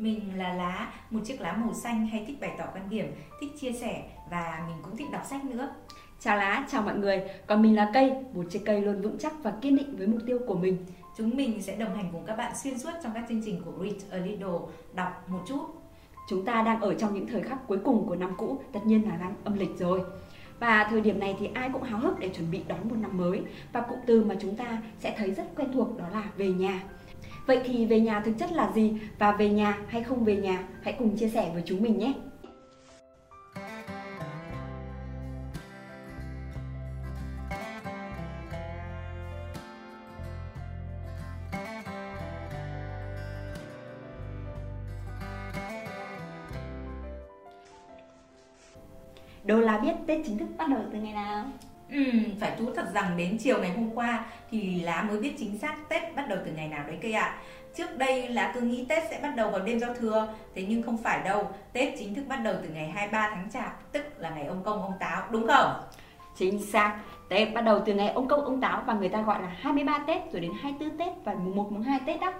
Mình là Lá, một chiếc lá màu xanh hay thích bày tỏ quan điểm, thích chia sẻ và mình cũng thích đọc sách nữa. Chào Lá, chào mọi người. Còn mình là Cây, một chiếc cây luôn vững chắc và kiên định với mục tiêu của mình. Chúng mình sẽ đồng hành cùng các bạn xuyên suốt trong các chương trình của Read a Little, đọc một chút. Chúng ta đang ở trong những thời khắc cuối cùng của năm cũ, tất nhiên là năm âm lịch rồi. Và thời điểm này thì ai cũng háo hức để chuẩn bị đón một năm mới Và cụm từ mà chúng ta sẽ thấy rất quen thuộc đó là về nhà Vậy thì về nhà thực chất là gì? Và về nhà hay không về nhà? Hãy cùng chia sẻ với chúng mình nhé Đô là biết Tết chính thức bắt đầu từ ngày nào? Ừ, phải thú thật rằng đến chiều ngày hôm qua thì lá mới biết chính xác Tết bắt đầu từ ngày nào cây ạ. Trước đây lá cứ nghĩ Tết sẽ bắt đầu vào đêm giao thừa, thế nhưng không phải đâu. Tết chính thức bắt đầu từ ngày 23 tháng Chạp, tức là ngày ông công ông táo, đúng không? Chính xác, Tết bắt đầu từ ngày ông công ông táo và người ta gọi là 23 Tết rồi đến 24 Tết và mùng 1 mùng 2 Tết đó.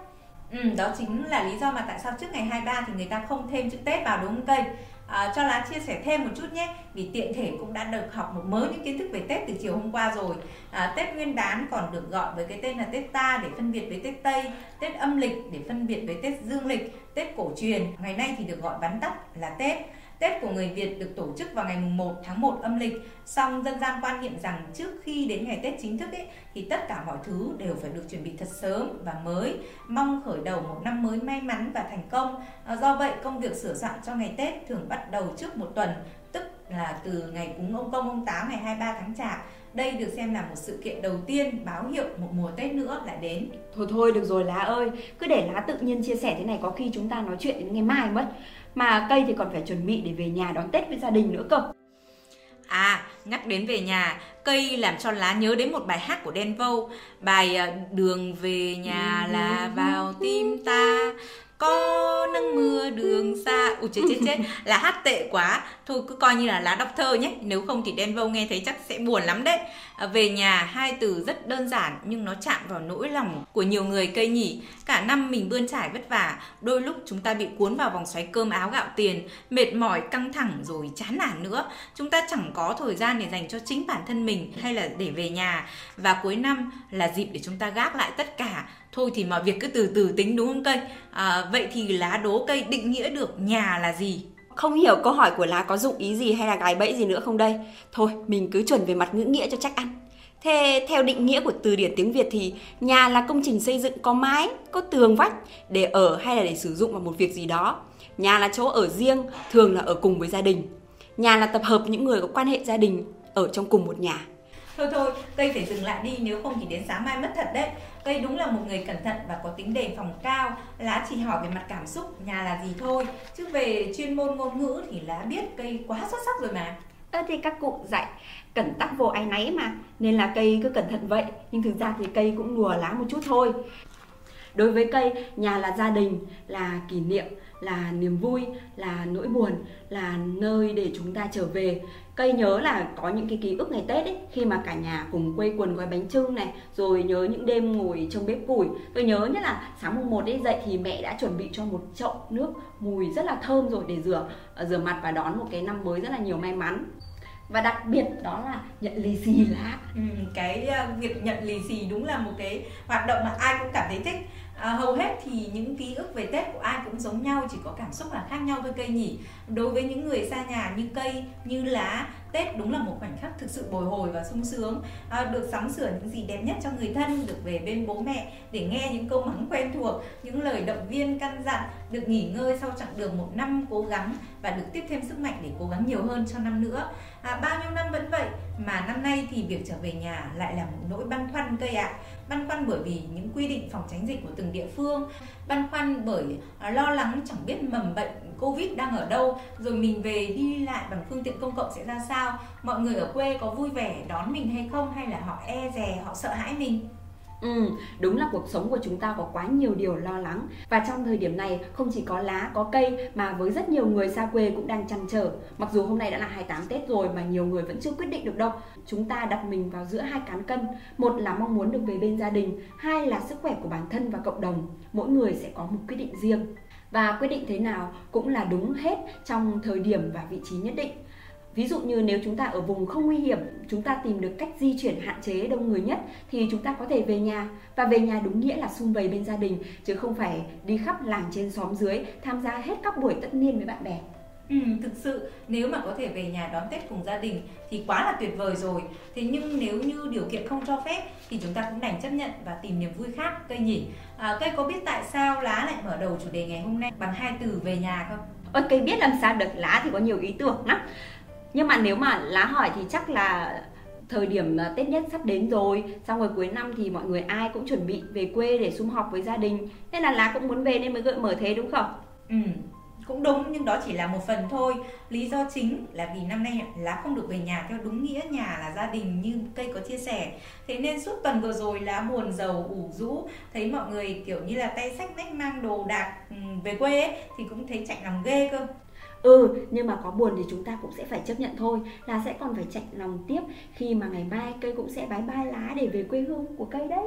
Ừ, đó chính là lý do mà tại sao trước ngày 23 thì người ta không thêm chữ Tết vào đúng không cây? À, cho lá chia sẻ thêm một chút nhé. Vì tiện thể cũng đã được học một mới những kiến thức về Tết từ chiều hôm qua rồi. À, Tết Nguyên đán còn được gọi với cái tên là Tết ta để phân biệt với Tết Tây Tết âm lịch để phân biệt với Tết dương lịch Tết cổ truyền. Ngày nay thì được gọi vắn tắt là Tết. Tết của người Việt được tổ chức vào ngày mùng 1 tháng 1 âm lịch, song dân gian quan niệm rằng trước khi đến ngày Tết chính thức ấy, thì tất cả mọi thứ đều phải được chuẩn bị thật sớm và mới, mong khởi đầu một năm mới may mắn và thành công. À, do vậy, công việc sửa soạn cho ngày Tết thường bắt đầu trước một tuần, tức là từ ngày cúng ông công ông táo ngày 23 tháng Chạp đây được xem là một sự kiện đầu tiên báo hiệu một mùa Tết nữa lại đến. Thôi thôi được rồi lá ơi, cứ để lá tự nhiên chia sẻ thế này có khi chúng ta nói chuyện đến ngày mai mất. Mà cây thì còn phải chuẩn bị để về nhà đón Tết với gia đình nữa cơ. À, nhắc đến về nhà, cây làm cho lá nhớ đến một bài hát của Đen Vâu. Bài à, Đường về nhà là vào tim ta có nắng mưa đường xa ui chết chết chết. Là hát tệ quá. Thôi cứ coi như là lá đọc thơ nhé. Nếu không thì đen vâu nghe thấy chắc sẽ buồn lắm đấy. À, về nhà hai từ rất đơn giản nhưng nó chạm vào nỗi lòng của nhiều người cây nhỉ. Cả năm mình bươn trải vất vả đôi lúc chúng ta bị cuốn vào vòng xoáy cơm áo gạo tiền mệt mỏi căng thẳng rồi chán nản nữa. Chúng ta chẳng có thời gian để dành cho chính bản thân mình hay là để về nhà. Và cuối năm là dịp để chúng ta gác lại tất cả. Thôi thì mọi việc cứ từ từ tính đúng không cây à, vậy thì lá đố cây định nghĩa được nhà là gì không hiểu câu hỏi của lá có dụng ý gì hay là gài bẫy gì nữa không đây thôi mình cứ chuẩn về mặt ngữ nghĩa cho chắc ăn Thế theo định nghĩa của từ điển tiếng Việt thì nhà là công trình xây dựng có mái, có tường vách để ở hay là để sử dụng vào một việc gì đó. Nhà là chỗ ở riêng, thường là ở cùng với gia đình. Nhà là tập hợp những người có quan hệ gia đình ở trong cùng một nhà thôi thôi cây phải dừng lại đi nếu không thì đến sáng mai mất thật đấy. Cây đúng là một người cẩn thận và có tính đề phòng cao. Lá chỉ hỏi về mặt cảm xúc nhà là gì thôi. Chứ về chuyên môn ngôn ngữ thì lá biết cây quá xuất sắc rồi mà. Ơ thì các cụ dạy cẩn tắc vô ai náy mà Nên là cây cứ cẩn thận vậy. Nhưng thực ra thì cây cũng lùa lá một chút thôi. Đối với cây, nhà là gia đình, là kỷ niệm, là niềm vui, là nỗi buồn, là nơi để chúng ta trở về. Cây nhớ là có những cái ký ức ngày Tết ấy, khi mà cả nhà cùng quây quần gói bánh trưng này, rồi nhớ những đêm ngồi trong bếp củi. Tôi nhớ nhất là sáng mùng một ấy dậy thì mẹ đã chuẩn bị cho một chậu nước mùi rất là thơm rồi để rửa ờ, rửa mặt và đón một cái năm mới rất là nhiều may mắn và đặc biệt đó là nhận lì xì lá ừ, cái uh, việc nhận lì xì đúng là một cái hoạt động mà ai cũng cảm thấy thích à, hầu hết thì những ký ức về tết của ai cũng giống nhau chỉ có cảm xúc là khác nhau thôi cây nhỉ. Đối với những người xa nhà như cây như lá Tết đúng là một khoảnh khắc thực sự bồi hồi và sung sướng. À, được sắm sửa những gì đẹp nhất cho người thân được về bên bố mẹ để nghe những câu mắng quen thuộc những lời động viên căn dặn được nghỉ ngơi sau chặng đường một năm cố gắng và được tiếp thêm sức mạnh để cố gắng nhiều hơn cho năm nữa. À, bao nhiêu năm vẫn vậy mà năm nay thì việc trở về nhà lại là một nỗi băn khoăn cây ạ. à băn khoăn bởi vì những quy định phòng tránh dịch của từng địa phương, băn khoăn bởi à, lo lắng chẳng biết mầm bệnh covid đang ở đâu, rồi mình về đi lại bằng phương tiện công cộng sẽ ra sao, mọi người ở quê có vui vẻ đón mình hay không, hay là họ e dè, họ sợ hãi mình? Ừ, đúng là cuộc sống của chúng ta có quá nhiều điều lo lắng. Và trong thời điểm này không chỉ có lá, có cây Mà với rất nhiều người xa quê cũng đang chăn trở. Mặc dù hôm nay đã là 28 Tết rồi mà nhiều người vẫn chưa quyết định được đâu. Chúng ta đặt mình vào giữa hai cán cân. Một là mong muốn được về bên gia đình Hai là sức khỏe của bản thân và cộng đồng. Mỗi người sẽ có một quyết định riêng. Và quyết định thế nào cũng là đúng hết trong thời điểm và vị trí nhất định. Ví dụ như nếu chúng ta ở vùng không nguy hiểm, chúng ta tìm được cách di chuyển hạn chế đông người nhất thì chúng ta có thể về nhà và về nhà đúng nghĩa là sum vầy bên gia đình chứ không phải đi khắp làng trên xóm dưới tham gia hết các buổi tất niên với bạn bè. Ừ, thực sự nếu mà có thể về nhà đón Tết cùng gia đình thì quá là tuyệt vời rồi. Thế nhưng nếu như điều kiện không cho phép thì chúng ta cũng đành chấp nhận và tìm niềm vui khác cây nhỉ. À, cây có biết tại sao lá lại mở đầu chủ đề ngày hôm nay bằng hai từ về nhà không? Ôi cây biết làm sao được lá thì có nhiều ý tưởng lắm nhưng mà nếu mà lá hỏi thì chắc là thời điểm ờ, Tết nhất sắp đến rồi. Xong rồi cuối năm thì mọi người ai cũng chuẩn bị về quê để sum họp với gia đình. Nên là lá cũng muốn về nên mới gợi mở thế đúng không? Ừ, cũng đúng nhưng đó chỉ là một phần thôi. Lý do chính là vì năm nay lá không được về nhà theo đúng nghĩa nhà là gia đình như cây có chia sẻ. Thế nên suốt tuần vừa rồi lá buồn giàu ủ rũ. Thấy mọi người kiểu như là tay sách nách mang đồ đạc ừ, về quê ấy, thì cũng thấy chạy lòng ghê cơ. Ừ, nhưng mà có buồn thì chúng ta cũng sẽ phải chấp nhận thôi Là sẽ còn phải chạy lòng tiếp Khi mà ngày mai cây cũng sẽ bái bai lá để về quê hương của cây đấy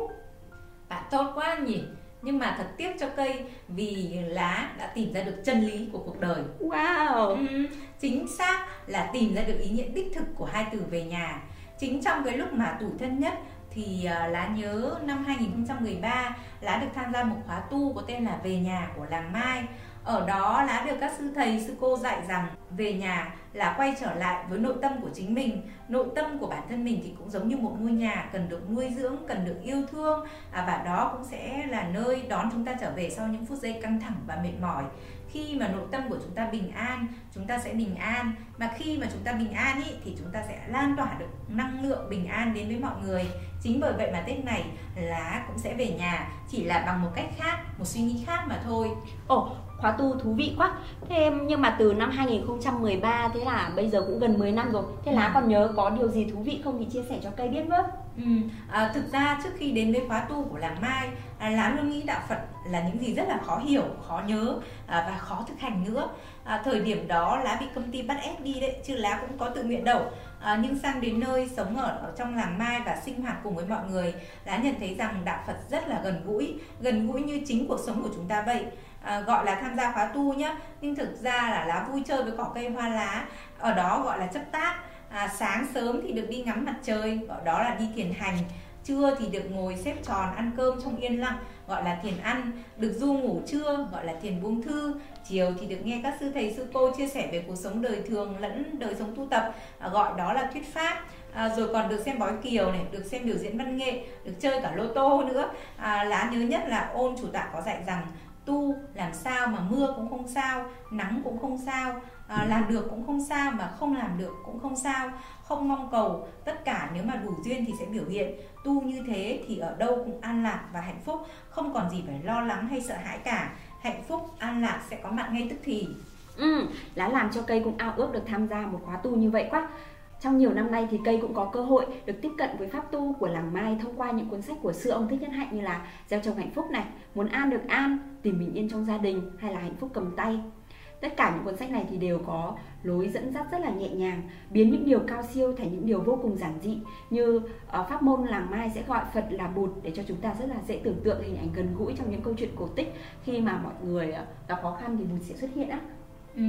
Bạn tốt quá nhỉ nhưng mà thật tiếc cho cây vì lá đã tìm ra được chân lý của cuộc đời. Wow. Ừ, chính xác là tìm ra được ý nghĩa đích thực của hai từ về nhà. Chính trong cái lúc mà tủi thân nhất thì uh, lá nhớ năm 2013 lá được tham gia một khóa tu có tên là về nhà của làng Mai ở đó lá được các sư thầy sư cô dạy rằng về nhà là quay trở lại với nội tâm của chính mình. Nội tâm của bản thân mình thì cũng giống như một ngôi nhà cần được nuôi dưỡng cần được yêu thương. À, và đó cũng sẽ là nơi đón chúng ta trở về sau những phút giây căng thẳng và mệt mỏi. Khi mà nội tâm của chúng ta bình an chúng ta sẽ bình an. Mà khi mà chúng ta bình an ý, thì chúng ta sẽ lan tỏa được năng lượng bình an đến với mọi người. Chính bởi vậy mà tết này lá cũng sẽ về nhà. Chỉ là bằng một cách khác một suy nghĩ khác mà thôi. Ồ khóa tu thú vị quá thế nhưng mà từ năm 2013 thế là bây giờ cũng gần 10 năm rồi thế lá ừ. còn nhớ có điều gì thú vị không thì chia sẻ cho cây biết với ừ. à, thực ra trước khi đến với khóa tu của làng mai à, lá luôn nghĩ đạo phật là những gì rất là khó hiểu khó nhớ à, và khó thực hành nữa à, thời điểm đó lá bị công ty bắt ép đi đấy chứ lá cũng có tự nguyện đâu à, nhưng sang đến nơi sống ở, ở trong làng mai và sinh hoạt cùng với mọi người lá nhận thấy rằng đạo phật rất là gần gũi gần gũi như chính cuộc sống của chúng ta vậy. À, gọi là tham gia khóa tu nhá nhưng thực ra là lá vui chơi với cỏ cây hoa lá ở đó gọi là chấp tác. À, sáng sớm thì được đi ngắm mặt trời gọi đó là đi thiền hành. Trưa thì được ngồi xếp tròn ăn cơm trong yên lặng gọi là thiền ăn. Được du ngủ trưa gọi là thiền buông thư chiều thì được nghe các sư thầy sư cô chia sẻ về cuộc sống đời thường lẫn đời sống tu tập à, gọi đó là thuyết pháp. À, rồi còn được xem bói kiều này được xem biểu diễn văn nghệ được chơi cả lô tô nữa. À, lá nhớ nhất là ôn chủ tạ có dạy rằng tu làm sao mà mưa cũng không sao nắng cũng không sao à, làm được cũng không sao mà không làm được cũng không sao. Không mong cầu tất cả nếu mà đủ duyên thì sẽ biểu hiện. Tu như thế thì ở đâu cũng an lạc và hạnh phúc không còn gì phải lo lắng hay sợ hãi cả hạnh phúc an lạc sẽ có mặt ngay tức thì ừ lá làm cho cây cũng ao ước được tham gia một khóa tu như vậy quá trong nhiều năm nay thì cây cũng có cơ hội được tiếp cận với pháp tu của làng Mai thông qua những cuốn sách của sư ông Thích Nhất Hạnh như là Gieo trồng hạnh phúc này, Muốn an được an, Tìm bình yên trong gia đình hay là Hạnh phúc cầm tay. Tất cả những cuốn sách này thì đều có lối dẫn dắt rất là nhẹ nhàng, biến những điều cao siêu thành những điều vô cùng giản dị như uh, pháp môn làng Mai sẽ gọi Phật là Bụt để cho chúng ta rất là dễ tưởng tượng hình ảnh gần gũi trong những câu chuyện cổ tích khi mà mọi người uh, gặp khó khăn thì Bụt sẽ xuất hiện á. Ừ,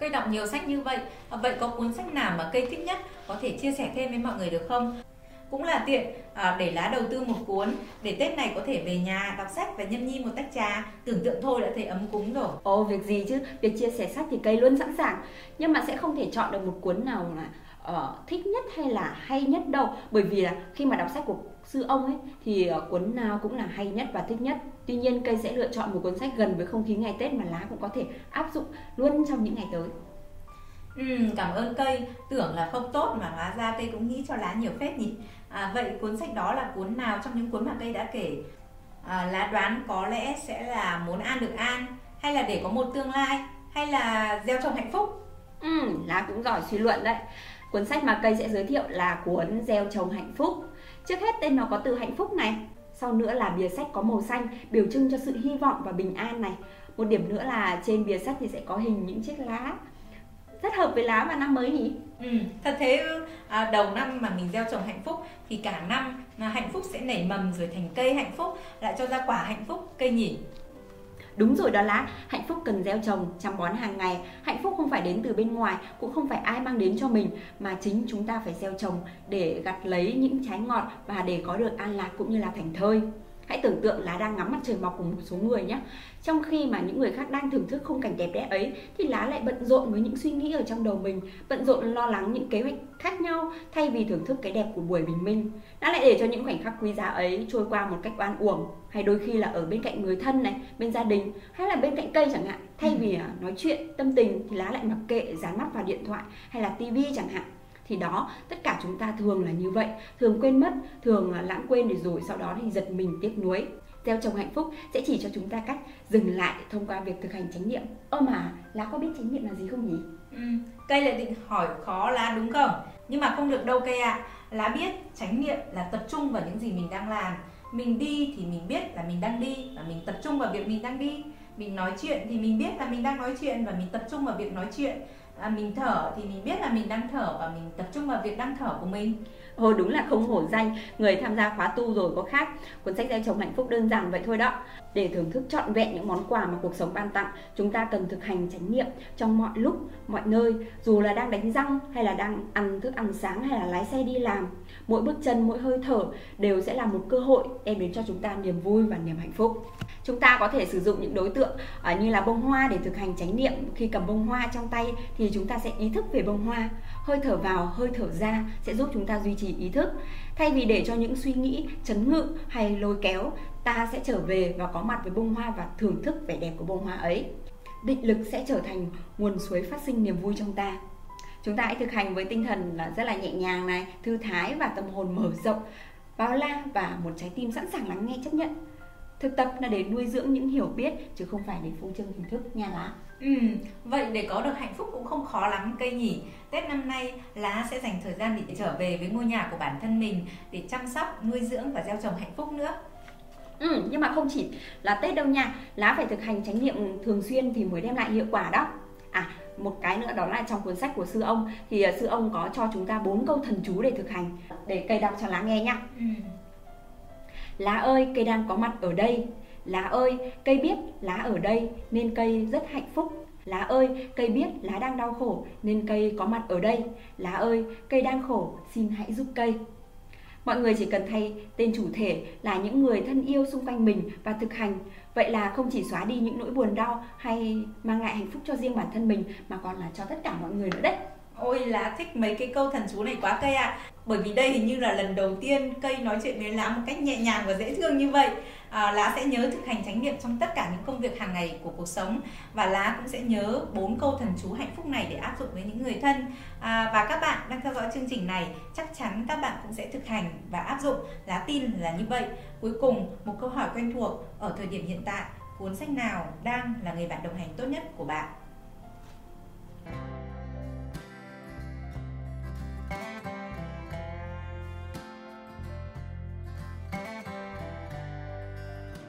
cây đọc nhiều sách như vậy Vậy có cuốn sách nào mà cây thích nhất Có thể chia sẻ thêm với mọi người được không? Cũng là tiện à, để lá đầu tư một cuốn Để Tết này có thể về nhà đọc sách và nhâm nhi một tách trà. Tưởng tượng thôi đã thấy ấm cúng rồi. Ồ, việc gì chứ? Việc chia sẻ sách thì cây luôn sẵn sàng. Nhưng mà sẽ không thể chọn được một cuốn nào là uh, ờ, thích nhất hay là hay nhất đâu. Bởi vì là khi mà đọc sách của sư ông ấy thì uh, cuốn nào cũng là hay nhất và thích nhất. Tuy nhiên cây sẽ lựa chọn một cuốn sách gần với không khí ngày tết mà lá cũng có thể áp dụng luôn trong những ngày tới. Ừ, cảm ơn cây. Tưởng là không tốt mà hóa ra cây cũng nghĩ cho lá nhiều phép nhỉ? À, vậy cuốn sách đó là cuốn nào trong những cuốn mà cây đã kể? À, lá đoán có lẽ sẽ là muốn an được an hay là để có một tương lai hay là gieo trồng hạnh phúc? Ừ lá cũng giỏi suy luận đấy. Cuốn sách mà cây sẽ giới thiệu là cuốn gieo trồng hạnh phúc. Trước hết tên nó có từ hạnh phúc này sau nữa là bìa sách có màu xanh biểu trưng cho sự hy vọng và bình an này. Một điểm nữa là trên bìa sách thì sẽ có hình những chiếc lá rất hợp với lá vào năm mới nhỉ ừ, thật thế à, đầu năm mà mình gieo trồng hạnh phúc thì cả năm là hạnh phúc sẽ nảy mầm rồi thành cây hạnh phúc lại cho ra quả hạnh phúc cây nhỉ Đúng rồi đó là hạnh phúc cần gieo trồng, chăm bón hàng ngày. Hạnh phúc không phải đến từ bên ngoài, cũng không phải ai mang đến cho mình, mà chính chúng ta phải gieo trồng để gặt lấy những trái ngọt và để có được an lạc cũng như là thành thơi. Hãy tưởng tượng lá đang ngắm mặt trời mọc cùng một số người nhé. Trong khi mà những người khác đang thưởng thức khung cảnh đẹp đẽ ấy thì lá lại bận rộn với những suy nghĩ ở trong đầu mình, bận rộn lo lắng những kế hoạch khác nhau thay vì thưởng thức cái đẹp của buổi bình minh. Đã lại để cho những khoảnh khắc quý giá ấy trôi qua một cách oan uổng hay đôi khi là ở bên cạnh người thân này, bên gia đình hay là bên cạnh cây chẳng hạn. Thay ừ. vì à, nói chuyện tâm tình thì lá lại mặc kệ dán mắt vào điện thoại hay là tivi chẳng hạn thì đó tất cả chúng ta thường là như vậy. Thường quên mất thường lãng quên để rồi sau đó thì giật mình tiếc nuối. Gieo trồng hạnh phúc sẽ chỉ cho chúng ta cách dừng lại thông qua việc thực hành chánh niệm. Ơ mà lá có biết chánh niệm là gì không nhỉ? Ừ, cây lại định hỏi khó lá đúng không? Nhưng mà không được đâu cây ạ. À. lá biết chánh niệm là tập trung vào những gì mình đang làm. Mình đi thì mình biết là mình đang đi và mình tập trung vào việc mình đang đi. Mình nói chuyện thì mình biết là mình đang nói chuyện và mình tập trung vào việc nói chuyện à, mình thở thì mình biết là mình đang thở và mình tập trung vào việc đang thở của mình. Ồ đúng là không hổ danh. Người tham gia khóa tu rồi có khác. Cuốn sách gieo trồng hạnh phúc đơn giản vậy thôi đó. Để thưởng thức trọn vẹn những món quà mà cuộc sống ban tặng Chúng ta cần thực hành chánh niệm trong mọi lúc, mọi nơi. Dù là đang đánh răng hay là đang ăn thức ăn sáng hay là lái xe đi làm Mỗi bước chân, mỗi hơi thở đều sẽ là một cơ hội đem đến cho chúng ta niềm vui và niềm hạnh phúc chúng ta có thể sử dụng những đối tượng uh, như là bông hoa để thực hành chánh niệm. Khi cầm bông hoa trong tay thì chúng ta sẽ ý thức về bông hoa. Hơi thở vào hơi thở ra sẽ giúp chúng ta duy trì ý thức. Thay vì để cho những suy nghĩ chấn ngự hay lôi kéo ta sẽ trở về và có mặt với bông hoa và thưởng thức vẻ đẹp của bông hoa ấy. Định lực sẽ trở thành nguồn suối phát sinh niềm vui trong ta. Chúng ta hãy thực hành với tinh thần là rất là nhẹ nhàng này thư thái và tâm hồn mở rộng bao la và một trái tim sẵn sàng lắng nghe chấp nhận thực tập là để nuôi dưỡng những hiểu biết chứ không phải để phô trương hình thức nha lá. Ừ, vậy để có được hạnh phúc cũng không khó lắm cây nhỉ? Tết năm nay lá sẽ dành thời gian để trở về với ngôi nhà của bản thân mình Để chăm sóc, nuôi dưỡng và gieo trồng hạnh phúc nữa. Ừ, nhưng mà không chỉ là Tết đâu nha Lá phải thực hành chánh niệm thường xuyên thì mới đem lại hiệu quả đó. À, một cái nữa đó là trong cuốn sách của sư ông Thì sư ông có cho chúng ta bốn câu thần chú để thực hành Để cây đọc cho lá nghe nhá ừ. Lá ơi, cây đang có mặt ở đây. Lá ơi, cây biết lá ở đây nên cây rất hạnh phúc. Lá ơi, cây biết lá đang đau khổ nên cây có mặt ở đây. Lá ơi, cây đang khổ, xin hãy giúp cây. Mọi người chỉ cần thay tên chủ thể là những người thân yêu xung quanh mình và thực hành. Vậy là không chỉ xóa đi những nỗi buồn đau hay mang lại hạnh phúc cho riêng bản thân mình mà còn là cho tất cả mọi người nữa đấy. Ôi là thích mấy cái câu thần chú này quá cây ạ à. Bởi vì đây hình như là lần đầu tiên cây nói chuyện với lá một cách nhẹ nhàng và dễ thương như vậy. À, Lá sẽ nhớ thực hành chánh niệm trong tất cả những công việc hàng ngày của cuộc sống. Và lá cũng sẽ nhớ bốn câu thần chú hạnh phúc này để áp dụng với những người thân. À, Và các bạn đang theo dõi chương trình này chắc chắn các bạn cũng sẽ thực hành và áp dụng. Lá tin là như vậy. Cuối cùng một câu hỏi quen thuộc. Ở thời điểm hiện tại Cuốn sách nào đang là người bạn đồng hành tốt nhất của bạn?